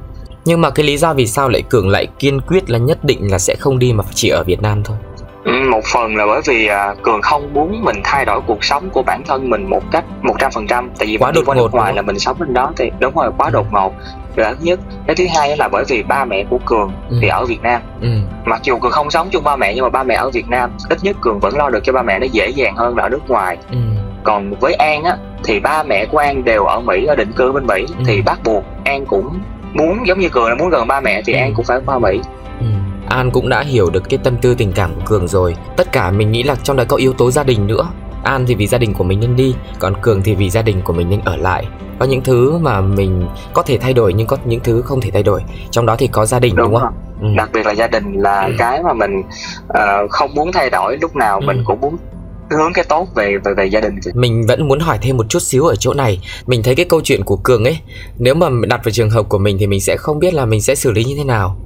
Nhưng mà cái lý do vì sao lại cường lại kiên quyết là nhất định là sẽ không đi mà chỉ ở việt nam thôi? Ừ, một phần là bởi vì à, cường không muốn mình thay đổi cuộc sống của bản thân mình một cách một trăm phần trăm. Tại vì quá đột ngột ngoài là mình sống bên đó thì đúng rồi quá đột ngột. Là thứ nhất cái thứ hai là bởi vì ba mẹ của cường ừ. thì ở việt nam. Ừ. mặc dù cường không sống chung ba mẹ nhưng mà ba mẹ ở việt nam ít nhất cường vẫn lo được cho ba mẹ nó dễ dàng hơn là ở nước ngoài. Ừ còn với an á thì ba mẹ của an đều ở mỹ ở định cư bên mỹ ừ. thì bắt buộc an cũng muốn giống như cường là muốn gần ba mẹ thì ừ. an cũng phải qua mỹ ừ. An cũng đã hiểu được cái tâm tư tình cảm của Cường rồi Tất cả mình nghĩ là trong đó có yếu tố gia đình nữa An thì vì gia đình của mình nên đi Còn Cường thì vì gia đình của mình nên ở lại Có những thứ mà mình có thể thay đổi nhưng có những thứ không thể thay đổi Trong đó thì có gia đình đúng, đúng không? Ừ. Đặc biệt là gia đình là ừ. cái mà mình uh, không muốn thay đổi lúc nào ừ. mình cũng muốn hướng cái tốt về về về gia đình mình vẫn muốn hỏi thêm một chút xíu ở chỗ này. Mình thấy cái câu chuyện của cường ấy nếu mà đặt vào trường hợp của mình thì mình sẽ không biết là mình sẽ xử lý như thế nào.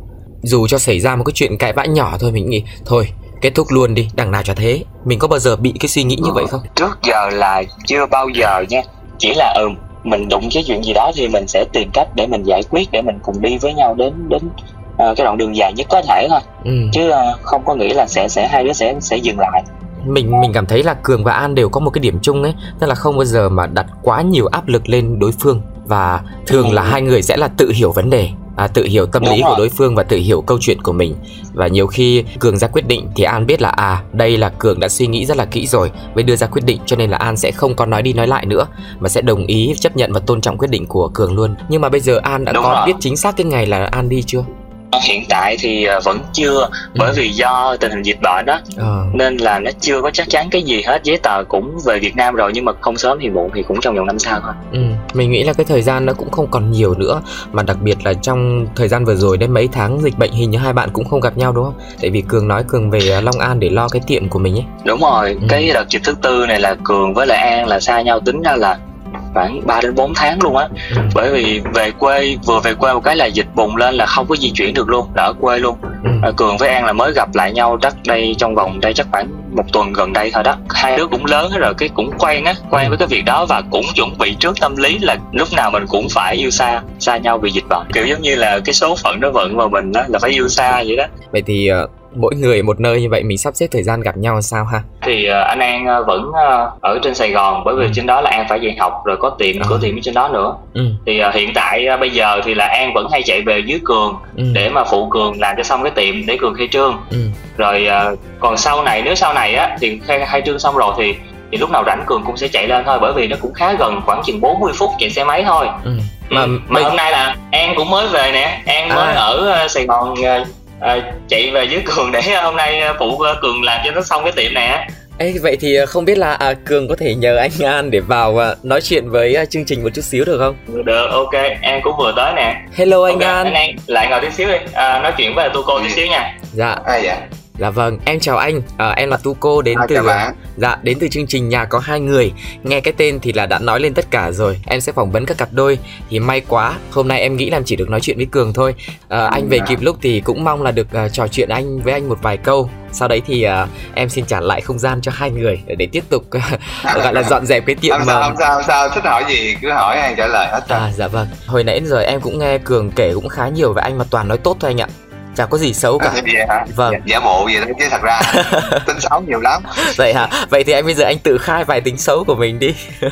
Dù cho xảy ra một cái chuyện cãi vã nhỏ thôi mình nghĩ thôi kết thúc luôn đi đằng nào cho thế. Mình có bao giờ bị cái suy nghĩ như vậy không? Trước giờ là chưa bao giờ nha. Chỉ là ừ mình đụng cái chuyện gì đó thì mình sẽ tìm cách để mình giải quyết để mình cùng đi với nhau đến đến uh, cái đoạn đường dài nhất có thể thôi. Ừ. chứ uh, không có nghĩ là sẽ sẽ hai đứa sẽ sẽ dừng lại mình mình cảm thấy là cường và an đều có một cái điểm chung ấy tức là không bao giờ mà đặt quá nhiều áp lực lên đối phương. Và thường là hai người sẽ là tự hiểu vấn đề à, tự hiểu tâm lý của đối phương và tự hiểu câu chuyện của mình. Và nhiều khi cường ra quyết định thì an biết là à đây là cường đã suy nghĩ rất là kỹ rồi mới đưa ra quyết định cho nên là an sẽ không có nói đi nói lại nữa mà sẽ đồng ý chấp nhận và tôn trọng quyết định của cường luôn. Nhưng mà bây giờ an đã Đúng có rồi. biết chính xác cái ngày là an đi chưa hiện tại thì à, vẫn chưa bởi ừ. vì do tình hình dịch bệnh đó ờ. nên là nó chưa có chắc chắn cái gì hết giấy tờ cũng về Việt Nam rồi nhưng mà không sớm thì muộn thì cũng trong vòng năm sau thôi ừ. mình nghĩ là cái thời gian nó cũng không còn nhiều nữa mà đặc biệt là trong thời gian vừa rồi đến mấy tháng dịch bệnh hình như hai bạn cũng không gặp nhau đúng không tại vì cường nói cường về à, Long An để lo cái tiệm của mình ấy đúng rồi ừ. cái đợt dịch thứ tư này là cường với lại An là xa nhau tính ra là khoảng 3 đến 4 tháng luôn á. Ừ. bởi vì về quê vừa về quê một cái là dịch bùng lên là không có di chuyển được luôn là ở quê luôn. Ừ. cường với an là mới gặp lại nhau đất đây trong vòng đây chắc khoảng một tuần gần đây thôi đó. Hai đứa cũng lớn rồi cái cũng quen á quen với cái việc đó và cũng chuẩn bị trước tâm lý là lúc nào mình cũng phải yêu xa xa nhau vì dịch bệnh. Kiểu giống như là cái số phận nó vận vào mình đó là phải yêu xa vậy đó. Vậy thì uh mỗi người một nơi như vậy mình sắp xếp thời gian gặp nhau sao ha thì uh, anh An uh, vẫn uh, ở trên Sài Gòn bởi vì ừ. trên đó là An phải dạy học rồi có tiệm à. cửa tiệm ở trên đó nữa ừ. thì uh, hiện tại uh, bây giờ thì là An vẫn hay chạy về dưới Cường ừ. để mà phụ Cường làm cho xong cái tiệm để Cường khai trương ừ. rồi uh, còn sau này nếu sau này á thì khai, khai trương xong rồi thì thì lúc nào rảnh cường cũng sẽ chạy lên thôi bởi vì nó cũng khá gần khoảng chừng 40 phút chạy xe máy thôi ừ. mà, ừ. mà hôm nay là an cũng mới về nè an à. mới ở sài gòn à, chạy về dưới cường để hôm nay phụ cường làm cho nó xong cái tiệm này á. Ê, vậy thì ờ, không biết là à, cường có thể nhờ anh an để vào à, nói chuyện với à, chương trình một chút xíu được không? Được ok an cũng vừa tới nè. Hello anh okay, an. anh an lại ngồi tí xíu đi. À, nói chuyện với tu cô tí xíu nha. Dạ. À, dạ Dạ vâng, em chào anh. À, em là Tuco đến à, từ dạ đến từ chương trình nhà có hai người. Nghe cái tên thì là đã nói lên tất cả rồi. Em sẽ phỏng vấn các cặp đôi. Thì may quá, hôm nay em nghĩ là chỉ được nói chuyện với Cường thôi. À, anh về dạ. kịp lúc thì cũng mong là được uh, trò chuyện anh với anh một vài câu. Sau đấy thì uh, em xin trả lại không gian cho hai người để, để tiếp tục uh, gọi là dọn dẹp cái tiệm. Không sao, không sao, không sao, thích hỏi gì cứ hỏi anh trả lời hết. À, dạ vâng. Hồi nãy giờ em cũng nghe Cường kể cũng khá nhiều về anh mà toàn nói tốt thôi anh ạ chả có gì xấu cả. Vậy hả? Vâng. Giả bộ vậy thôi chứ thật ra tính xấu nhiều lắm. Vậy hả? Vậy thì anh bây giờ anh tự khai vài tính xấu của mình đi.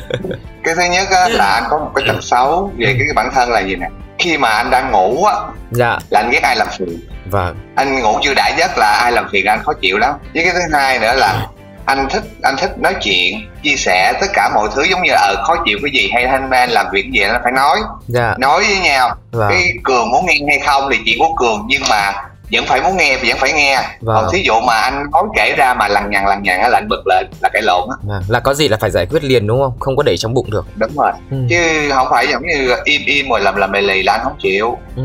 Cái thứ nhất á, là anh có một cái tật xấu về cái bản thân là gì nè? Khi mà anh đang ngủ á dạ. là anh ghét ai làm phiền? Vâng. Anh ngủ chưa đã giấc là ai làm phiền anh? Khó chịu lắm. Với cái thứ hai nữa là anh thích anh thích nói chuyện chia sẻ tất cả mọi thứ giống như là ờ, khó chịu cái gì hay anh anh làm việc gì nó phải nói dạ. nói với nhau vâng. cái cường muốn nghe hay không thì chuyện của cường nhưng mà vẫn phải muốn nghe thì vẫn phải nghe vâng. còn thí dụ mà anh nói kể ra mà lằng nhằng lằng nhằng là anh bực lên là cái lộn á vâng. là có gì là phải giải quyết liền đúng không không có để trong bụng được đúng rồi ừ. chứ không phải giống như im im rồi làm làm lì lì là anh không chịu ừ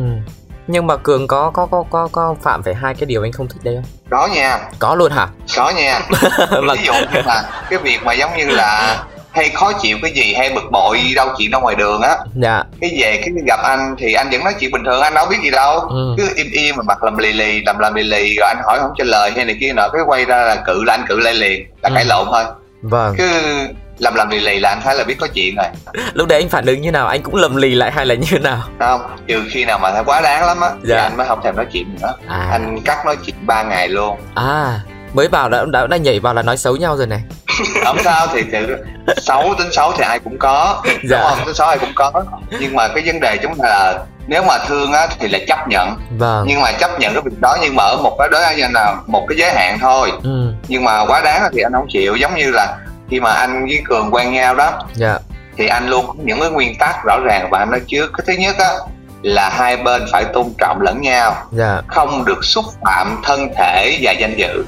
nhưng mà cường có có có có có phạm phải hai cái điều anh không thích đây không? Có nha. Có luôn hả? Có nha. Ví dụ như là cái việc mà giống như là hay khó chịu cái gì hay bực bội đâu chuyện ra ngoài đường á. Dạ. Cái về cái gặp anh thì anh vẫn nói chuyện bình thường anh đâu biết gì đâu. Ừ. cứ im im mà mặt làm lì lì làm làm lì lì rồi anh hỏi không trả lời hay này kia nọ cái quay ra là cự là anh cự lại liền là ừ. cãi lộn thôi. Vâng. Cứ lầm lầm lì lì là anh thấy là biết có chuyện rồi. Lúc đấy anh phản ứng như nào? Anh cũng lầm lì lại hay là như nào? Không trừ khi nào mà thấy quá đáng lắm á dạ. thì anh mới không thèm nói chuyện nữa. À. anh cắt nói chuyện ba ngày luôn. À mới vào đã, đã đã nhảy vào là nói xấu nhau rồi này. Không sao thì, thì xấu tính xấu thì ai cũng có dạ. đúng không? Tính xấu ai cũng có. Nhưng mà cái vấn đề chúng ta là nếu mà thương á thì là chấp nhận. Vâng. nhưng mà chấp nhận cái việc đó nhưng mà ở một cái đối với là một cái giới hạn thôi. Ừ. nhưng mà quá đáng thì anh không chịu. Giống như là khi mà anh với cường quen nhau đó dạ. thì anh luôn có những cái nguyên tắc rõ ràng và anh nói trước cái thứ nhất á là hai bên phải tôn trọng lẫn nhau dạ. không được xúc phạm thân thể và danh dự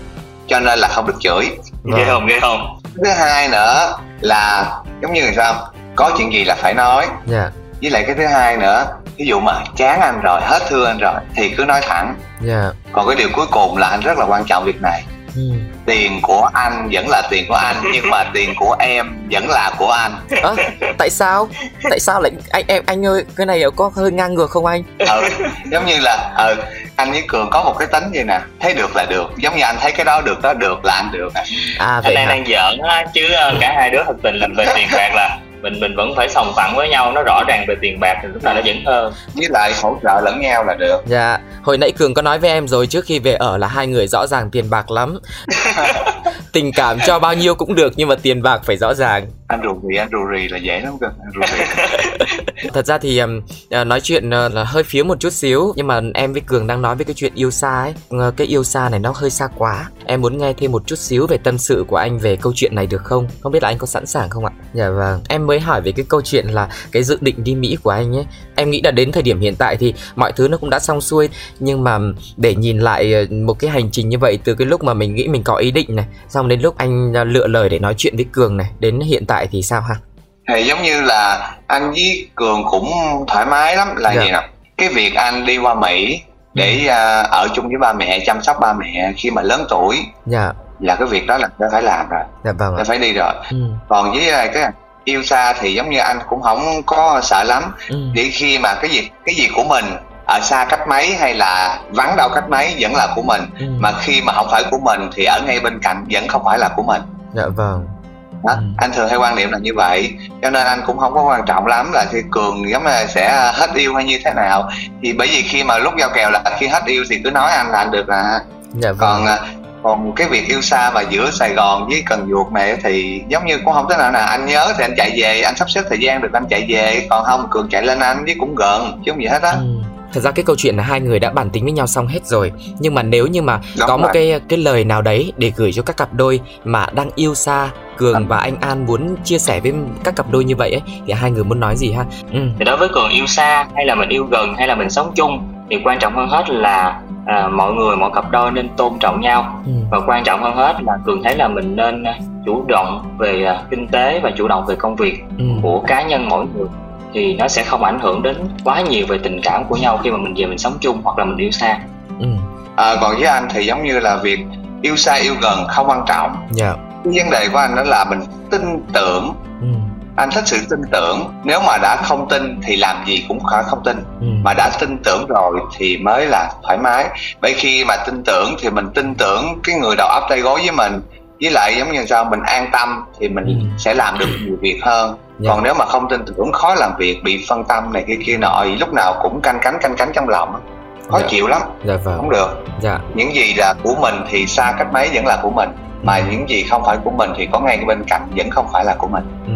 cho nên là không được chửi vâng. ghê không ghê không thứ hai nữa là giống như là sao có chuyện gì là phải nói dạ. với lại cái thứ hai nữa ví dụ mà chán anh rồi hết thương anh rồi thì cứ nói thẳng dạ. còn cái điều cuối cùng là anh rất là quan trọng việc này ừ. Tiền của anh vẫn là tiền của anh nhưng mà tiền của em vẫn là của anh. À, tại sao? Tại sao lại anh em anh ơi cái này có hơi ngang ngược không anh? Ừ, giống như là ừ, anh với cường có một cái tính vậy nè thấy được là được giống như anh thấy cái đó được đó được là anh được à vậy anh đang đang giỡn á chứ ờ, cả hai đứa thật tình là về tiền bạc là mình mình vẫn phải sòng phẳng với nhau nó rõ ràng về tiền bạc thì lúc nào nó vẫn hơn. Với lại hỗ trợ lẫn nhau là được. Dạ hồi nãy cường có nói với em rồi trước khi về ở là hai người rõ ràng tiền bạc lắm. Tình cảm cho bao nhiêu cũng được nhưng mà tiền bạc phải rõ ràng anh rù rì anh rù rì là dễ lắm cơ anh rù rì. Thật ra thì um, nói chuyện uh, là hơi phía một chút xíu nhưng mà em với cường đang nói với cái chuyện yêu xa ấy. Uh, cái yêu xa này nó hơi xa quá. Em muốn nghe thêm một chút xíu về tâm sự của anh về câu chuyện này được không? Không biết là anh có sẵn sàng không ạ? Dạ vâng. Em mới hỏi về cái câu chuyện là cái dự định đi mỹ của anh ấy. Em nghĩ là đến thời điểm hiện tại thì mọi thứ nó cũng đã xong xuôi nhưng mà để nhìn lại một cái hành trình như vậy từ cái lúc mà mình nghĩ mình có ý định này xong đến lúc anh lựa lời để nói chuyện với cường này đến hiện tại thì sao ha? Thì giống như là anh với cường cũng thoải mái lắm là dạ. gì nào? Cái việc anh đi qua mỹ để uh, ở chung với ba mẹ chăm sóc ba mẹ khi mà lớn tuổi. Dạ. Là cái việc đó là phải làm rồi. Dạ vâng phải đi rồi. Ừ. còn với cái yêu xa thì giống như anh cũng không có sợ lắm. Ừ. để khi mà cái gì cái gì của mình ở xa cách mấy hay là vắng đâu cách mấy vẫn là của mình. Ừ. mà khi mà không phải của mình thì ở ngay bên cạnh vẫn không phải là của mình. Dạ vâng đó, ừ. anh thường hay quan niệm là như vậy cho nên anh cũng không có quan trọng lắm là khi cường giống là sẽ hết yêu hay như thế nào thì bởi vì khi mà lúc giao kèo là khi hết yêu thì cứ nói anh là anh được là dạ vâng. còn à, còn cái việc yêu xa mà giữa Sài Gòn với Cần Duộc này thì giống như cũng không thế nào nào anh nhớ thì anh chạy về anh sắp xếp thời gian được anh chạy về còn không cường chạy lên anh với cũng gần chứ không gì hết á ừ. Thật ra cái câu chuyện là hai người đã bàn tính với nhau xong hết rồi Nhưng mà nếu như mà Đúng có rồi. một cái cái lời nào đấy để gửi cho các cặp đôi mà đang yêu xa Cường và anh An muốn chia sẻ với các cặp đôi như vậy ấy Thì hai người muốn nói gì ha? Ừ. Thì đối với Cường yêu xa hay là mình yêu gần hay là mình sống chung Thì quan trọng hơn hết là à, mọi người mọi cặp đôi nên tôn trọng nhau ừ. và quan trọng hơn hết là cường thấy là mình nên chủ động về uh, kinh tế và chủ động về công việc ừ. của cá nhân mỗi người thì nó sẽ không ảnh hưởng đến quá nhiều về tình cảm của nhau khi mà mình về mình sống chung hoặc là mình yêu xa ừ. à, còn với anh thì giống như là việc yêu xa yêu gần không quan trọng yeah. Cái vấn đề của anh đó là mình tin tưởng ừ. anh thích sự tin tưởng nếu mà đã không tin thì làm gì cũng không tin ừ. mà đã tin tưởng rồi thì mới là thoải mái bởi khi mà tin tưởng thì mình tin tưởng cái người đầu ấp tay gối với mình với lại giống như sao mình an tâm thì mình ừ. sẽ làm được nhiều việc hơn yeah. Dạ. còn nếu mà không tin tưởng khó làm việc bị phân tâm này kia kia nọ lúc nào cũng canh cánh canh cánh trong lòng khó dạ. chịu lắm dạ vâng không được dạ những gì là của mình thì xa cách mấy vẫn là của mình mà những gì không phải của mình thì có ngay bên cạnh vẫn không phải là của mình ừ.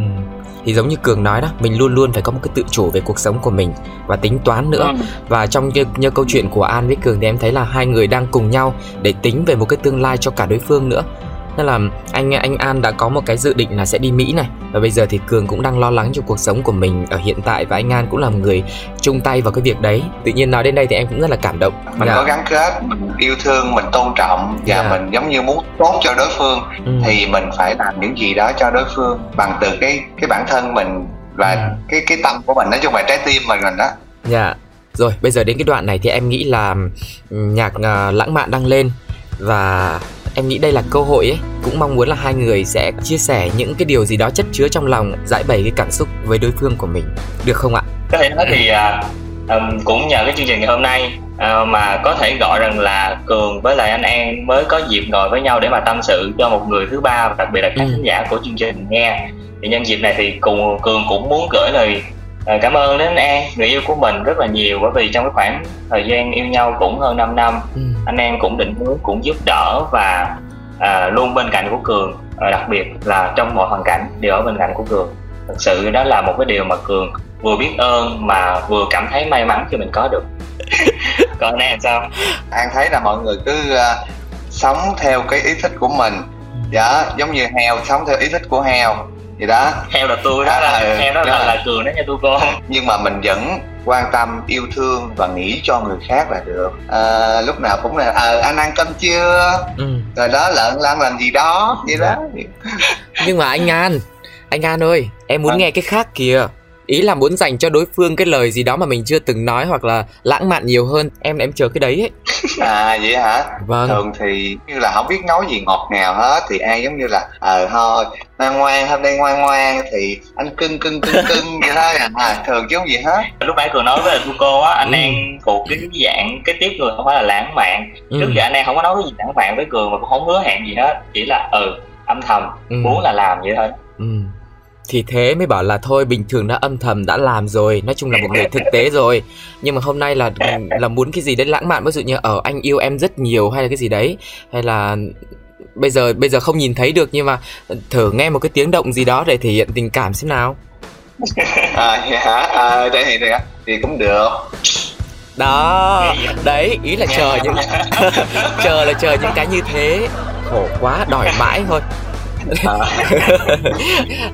thì giống như cường nói đó mình luôn luôn phải có một cái tự chủ về cuộc sống của mình và tính toán nữa ừ. và trong như, như câu chuyện của an với cường thì em thấy là hai người đang cùng nhau để tính về một cái tương lai cho cả đối phương nữa nên là anh anh An đã có một cái dự định là sẽ đi Mỹ này. Và bây giờ thì Cường cũng đang lo lắng cho cuộc sống của mình ở hiện tại và anh An cũng là một người chung tay vào cái việc đấy. Tự nhiên nói đến đây thì em cũng rất là cảm động. Mình dạ. có gắn kết mình yêu thương mình tôn trọng. Và dạ. mình giống như muốn tốt cho đối phương. Ừ. thì mình phải làm những gì đó cho đối phương bằng từ cái cái bản thân mình và ừ. cái cái tâm của mình. Nói chung là trái tim mình mình đó. Dạ. Rồi bây giờ đến cái đoạn này thì em nghĩ là nhạc uh, lãng mạn đang lên. Và Em nghĩ đây là cơ hội ấy, cũng mong muốn là hai người sẽ chia sẻ những cái điều gì đó chất chứa trong lòng, giải bày cái cảm xúc với đối phương của mình, được không ạ? Có thể nói thì um, cũng nhờ cái chương trình ngày hôm nay uh, mà có thể gọi rằng là Cường với lại anh An mới có dịp ngồi với nhau để mà tâm sự cho một người thứ ba và đặc biệt là các ừ. khán giả của chương trình nghe. Thì nhân dịp này thì cùng Cường cũng muốn gửi lời À, cảm ơn đến An, người yêu của mình rất là nhiều bởi vì trong cái khoảng thời gian yêu nhau cũng hơn 5 năm ừ. anh An cũng định hướng, cũng giúp đỡ và à, luôn bên cạnh của Cường à, đặc biệt là trong mọi hoàn cảnh đều ở bên cạnh của Cường. Thật sự đó là một cái điều mà Cường vừa biết ơn mà vừa cảm thấy may mắn khi mình có được. Còn anh An sao? An thấy là mọi người cứ uh, sống theo cái ý thích của mình. Dạ giống như heo sống theo ý thích của heo gì đó. Heo là tôi đó à, là ừ, heo đó, đó. là, là cường đó nha tôi cô nhưng mà mình vẫn quan tâm yêu thương và nghĩ cho người khác là được. À, lúc nào cũng là à, anh ăn cơm chưa? Ừ. rồi đó lợn lăn làm gì đó vậy đó. Nhưng mà anh an anh an ơi em muốn à. nghe cái khác kìa ý là muốn dành cho đối phương cái lời gì đó mà mình chưa từng nói hoặc là lãng mạn nhiều hơn. Em em chờ cái đấy ấy. à vậy hả? Vâng. Thường thì như là không biết nói gì ngọt ngào hết thì ai giống như là ờ thôi ngoan ngoan hôm nay ngoan ngoan thì anh cưng cưng cưng cưng vậy thôi à. Thường chứ không gì hết. Lúc nãy cường nói với cô cô á anh ừ. an thuộc cái dạng cái tiếp người không phải là lãng mạn. Ừ. trước giờ anh an không có nói cái gì lãng mạn với cường mà cũng không hứa hẹn gì hết. Chỉ là ừ âm thầm ừ. muốn là làm vậy thôi. Ừ thì thế mới bảo là thôi bình thường đã âm thầm đã làm rồi nói chung là một người thực tế rồi. Nhưng mà hôm nay là là muốn cái gì đấy lãng mạn ví dụ như ở ờ, anh yêu em rất nhiều hay là cái gì đấy. Hay là bây giờ bây giờ không nhìn thấy được nhưng mà thử nghe một cái tiếng động gì đó để thể hiện tình cảm xem nào. À hả à, để thì thì cũng được. Đó đấy ý là chờ những chờ là chờ những cái như thế. Khổ quá đòi mãi thôi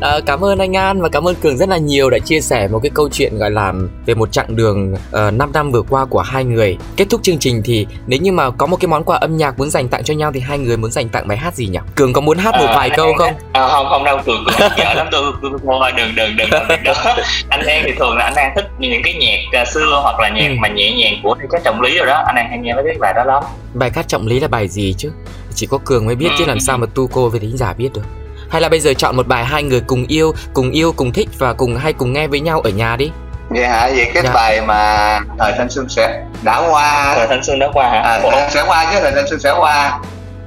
à, cảm ơn anh An và cảm ơn Cường rất là nhiều đã chia sẻ một cái câu chuyện gọi là về một chặng đường uh, ờ, 5 năm vừa qua của hai người. Kết thúc chương trình thì nếu như mà có một cái món quà âm nhạc muốn dành tặng cho nhau thì hai người muốn dành tặng bài hát gì nhỉ? Cường có muốn hát một à, vài câu không? À, không không đâu Cường Cường dở lắm tôi tôi thôi đừng đừng đừng đó. anh An thì thường là anh An thích những cái nhạc uh, xưa hoặc là nhạc ừ. mà nhẹ nhàng của các trọng lý rồi đó anh An hay nghe mấy cái bài đó lắm. Bài hát trọng lý là bài gì chứ? Chỉ có cường mới biết chứ làm sao mà tu cô với thính giả biết được. Hay là bây giờ chọn một bài hai người cùng yêu cùng yêu cùng thích và cùng hay cùng nghe với nhau ở nhà đi. Vậy hả? Vậy cái dạ. bài mà thời thanh xuân sẽ đã qua. Thời thanh xuân đã qua hả? À, sẽ qua chứ thời thanh xuân sẽ qua.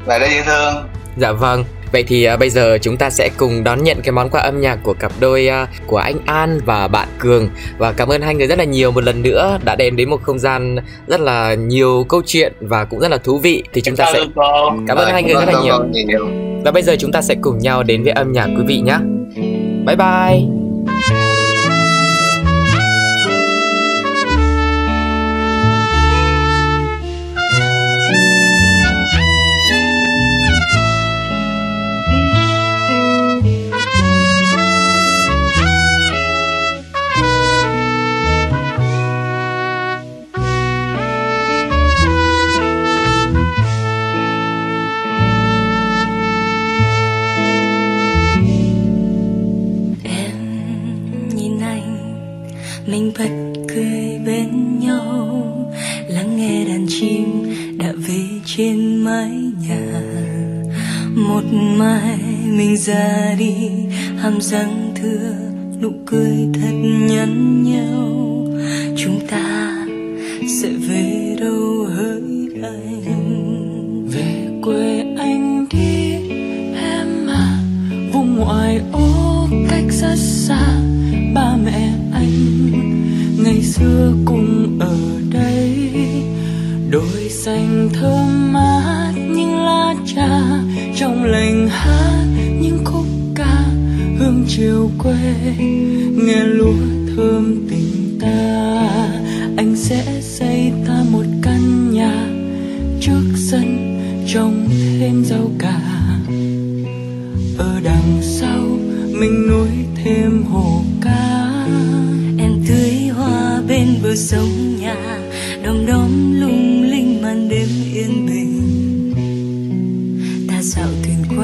Bài đó dễ thương. Dạ vâng Vậy thì uh, bây giờ chúng ta sẽ cùng đón nhận cái món quà âm nhạc của cặp đôi uh, của anh An và bạn Cường và cảm ơn hai người rất là nhiều một lần nữa đã đem đến một không gian rất là nhiều câu chuyện và cũng rất là thú vị thì chúng ta sẽ cảm ơn hai người rất là nhiều. Và bây giờ chúng ta sẽ cùng nhau đến với âm nhạc quý vị nhé. Bye bye. giang thưa.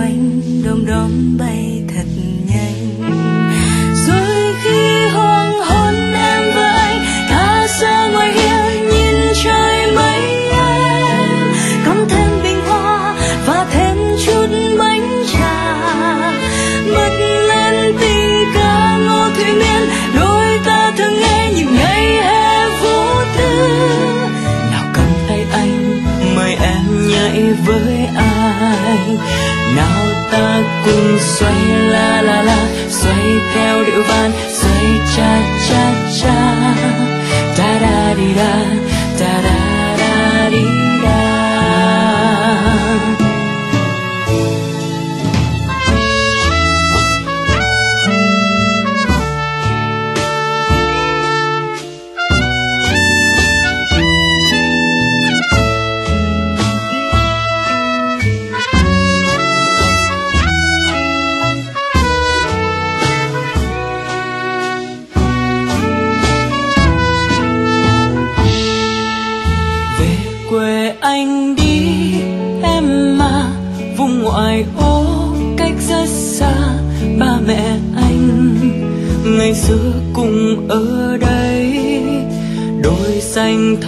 quanh đom đóm bay xoay la la la xoay theo điệu van xoay cha cha cha. Da da đi da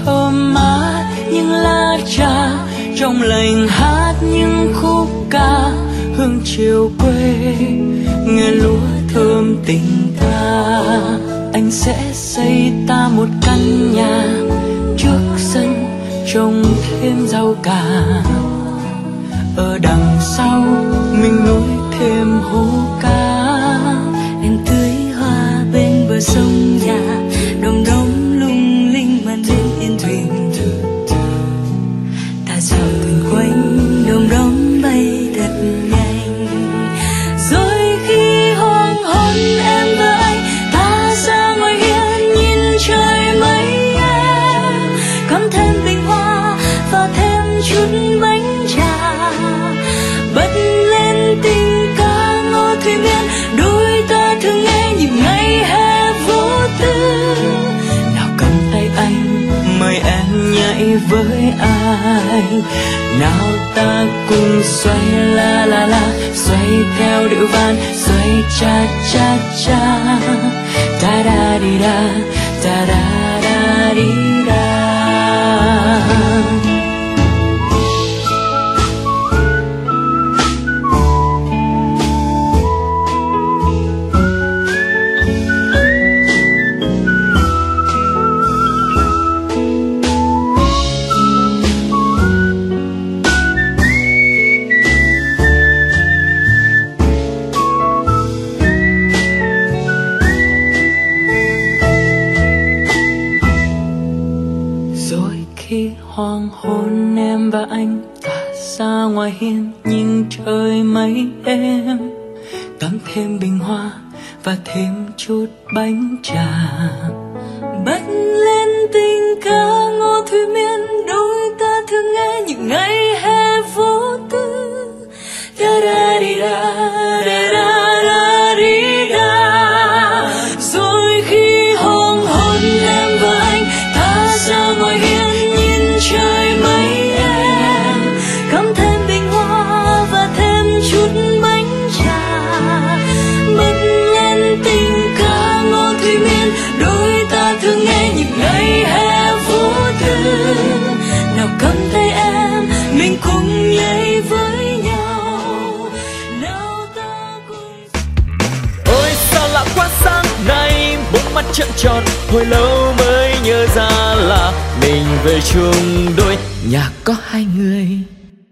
thơm mát những lá trà, trong lành hát những khúc ca, hương chiều quê, nghe lúa thơm tình ta anh sẽ xây ta một căn nhà trước sân, trồng thêm rau cà. Ở đằng sau, mình nuôi thêm hố cá. Em tưới hoa bên bờ sông già với ai? Nào ta cùng xoay la la la, xoay theo điệu van, xoay cha cha cha. Ta da di da ta da da di